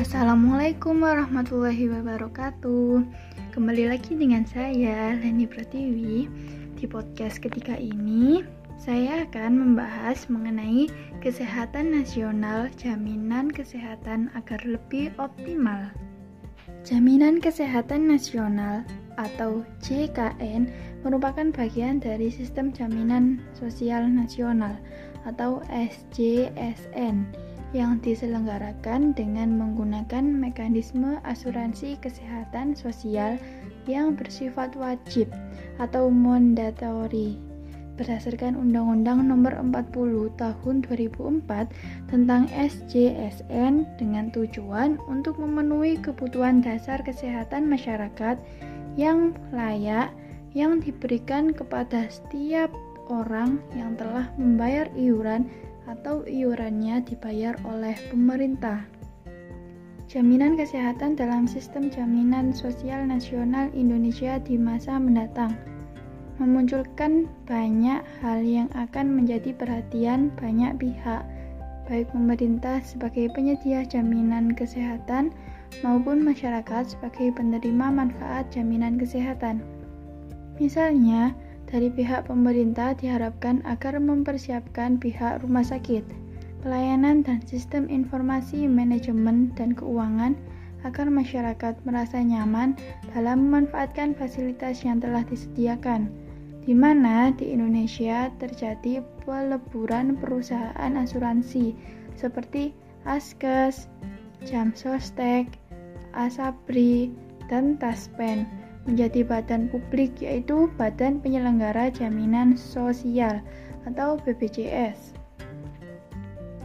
Assalamualaikum warahmatullahi wabarakatuh. Kembali lagi dengan saya Leni Pratiwi. Di podcast ketika ini Saya akan membahas mengenai Kesehatan nasional Jaminan kesehatan agar lebih optimal. Jaminan Kesehatan Nasional atau JKN merupakan bagian dari Sistem Jaminan Sosial Nasional atau SJSN yang diselenggarakan dengan menggunakan mekanisme asuransi kesehatan sosial yang bersifat wajib atau mandatory. Berdasarkan Undang-Undang Nomor 40 Tahun 2004 tentang SJSN dengan tujuan untuk memenuhi kebutuhan dasar kesehatan masyarakat yang layak yang diberikan kepada setiap orang yang telah membayar iuran atau iurannya dibayar oleh pemerintah. Jaminan kesehatan dalam sistem jaminan sosial nasional Indonesia di masa mendatang memunculkan banyak hal yang akan menjadi perhatian banyak pihak, baik pemerintah sebagai penyedia jaminan kesehatan maupun masyarakat sebagai penerima manfaat jaminan kesehatan. Misalnya, dari pihak pemerintah diharapkan agar mempersiapkan pihak rumah sakit, pelayanan dan sistem informasi manajemen dan keuangan agar masyarakat merasa nyaman dalam memanfaatkan fasilitas yang telah disediakan, di mana di Indonesia terjadi peleburan perusahaan asuransi seperti Askes, Jamsostek, Asabri, dan Taspen menjadi badan publik yaitu Badan Penyelenggara Jaminan Sosial atau BPJS.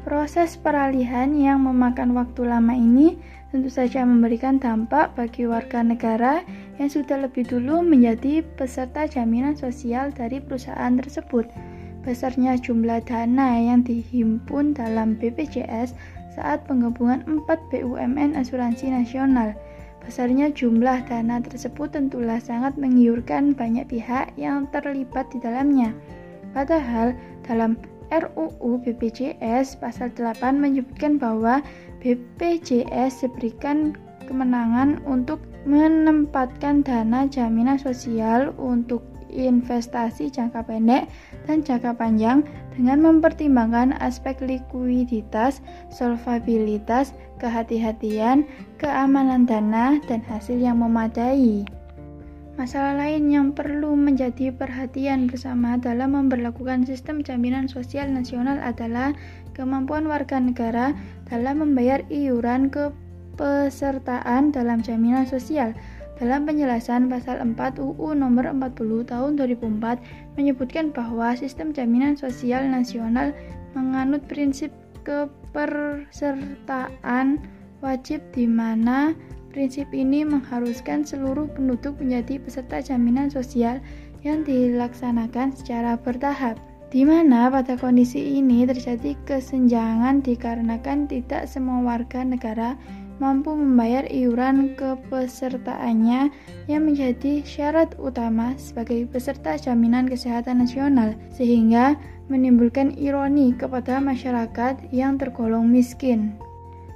Proses peralihan yang memakan waktu lama ini tentu saja memberikan dampak bagi warga negara yang sudah lebih dulu menjadi peserta jaminan sosial dari perusahaan tersebut. Besarnya jumlah dana yang dihimpun dalam BPJS saat penggabungan 4 BUMN asuransi nasional Besarnya jumlah dana tersebut tentulah sangat menggiurkan banyak pihak yang terlibat di dalamnya. Padahal dalam RUU BPJS pasal 8 menyebutkan bahwa BPJS diberikan kemenangan untuk menempatkan dana jaminan sosial untuk investasi jangka pendek dan jangka panjang dengan mempertimbangkan aspek likuiditas, solvabilitas, kehati-hatian, keamanan dana, dan hasil yang memadai. Masalah lain yang perlu menjadi perhatian bersama dalam memperlakukan sistem jaminan sosial nasional adalah kemampuan warga negara dalam membayar iuran kepesertaan dalam jaminan sosial dalam penjelasan pasal 4 UU nomor 40 tahun 2004 menyebutkan bahwa sistem jaminan sosial nasional menganut prinsip kepersertaan wajib di mana prinsip ini mengharuskan seluruh penduduk menjadi peserta jaminan sosial yang dilaksanakan secara bertahap. Di mana pada kondisi ini terjadi kesenjangan dikarenakan tidak semua warga negara mampu membayar iuran kepesertaannya yang menjadi syarat utama sebagai peserta jaminan kesehatan nasional, sehingga menimbulkan ironi kepada masyarakat yang tergolong miskin.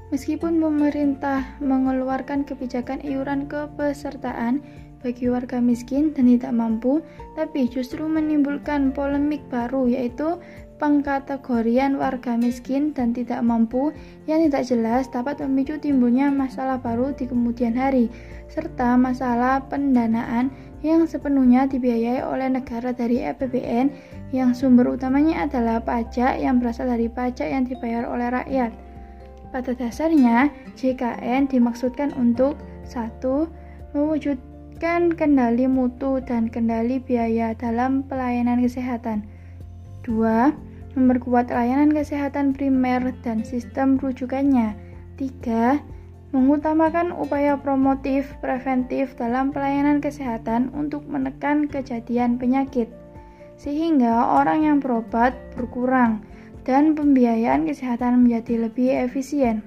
Meskipun pemerintah mengeluarkan kebijakan iuran kepesertaan bagi warga miskin dan tidak mampu, tapi justru menimbulkan polemik baru yaitu pengkategorian warga miskin dan tidak mampu yang tidak jelas dapat memicu timbulnya masalah baru di kemudian hari, serta masalah pendanaan yang sepenuhnya dibiayai oleh negara dari APBN yang sumber utamanya adalah pajak yang berasal dari pajak yang dibayar oleh rakyat. Pada dasarnya, JKN dimaksudkan untuk satu mewujudkan kendali mutu dan kendali biaya dalam pelayanan kesehatan. 2 memperkuat layanan kesehatan primer dan sistem rujukannya. 3. Mengutamakan upaya promotif preventif dalam pelayanan kesehatan untuk menekan kejadian penyakit, sehingga orang yang berobat berkurang dan pembiayaan kesehatan menjadi lebih efisien.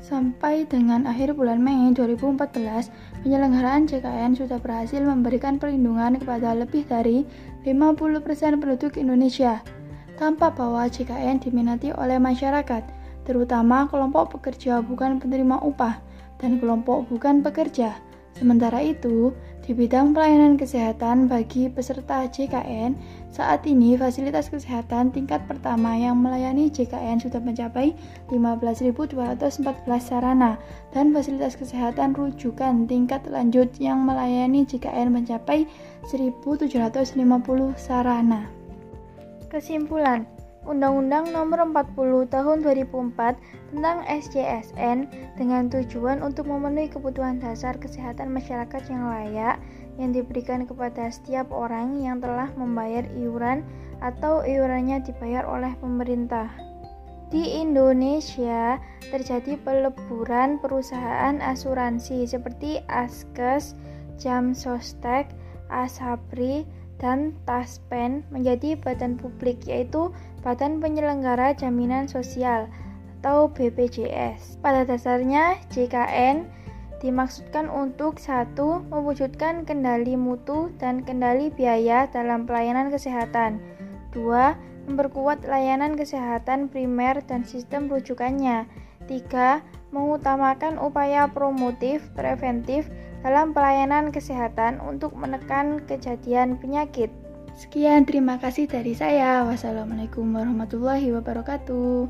Sampai dengan akhir bulan Mei 2014, penyelenggaraan JKN sudah berhasil memberikan perlindungan kepada lebih dari 50% penduduk Indonesia tampak bahwa JKN diminati oleh masyarakat, terutama kelompok pekerja bukan penerima upah, dan kelompok bukan pekerja. Sementara itu, di bidang pelayanan kesehatan bagi peserta JKN, saat ini fasilitas kesehatan tingkat pertama yang melayani JKN sudah mencapai 15.214 sarana dan fasilitas kesehatan rujukan tingkat lanjut yang melayani JKN mencapai 1.750 sarana. Kesimpulan, Undang-Undang Nomor 40 Tahun 2004 tentang SJSN dengan tujuan untuk memenuhi kebutuhan dasar kesehatan masyarakat yang layak yang diberikan kepada setiap orang yang telah membayar iuran atau iurannya dibayar oleh pemerintah. Di Indonesia terjadi peleburan perusahaan asuransi seperti Askes, Jamsostek, Asabri, dan Taspen menjadi badan publik yaitu Badan Penyelenggara Jaminan Sosial atau BPJS. Pada dasarnya JKN dimaksudkan untuk satu mewujudkan kendali mutu dan kendali biaya dalam pelayanan kesehatan. Dua, memperkuat layanan kesehatan primer dan sistem rujukannya. Tiga, mengutamakan upaya promotif preventif dalam pelayanan kesehatan untuk menekan kejadian penyakit. Sekian, terima kasih dari saya. Wassalamualaikum warahmatullahi wabarakatuh.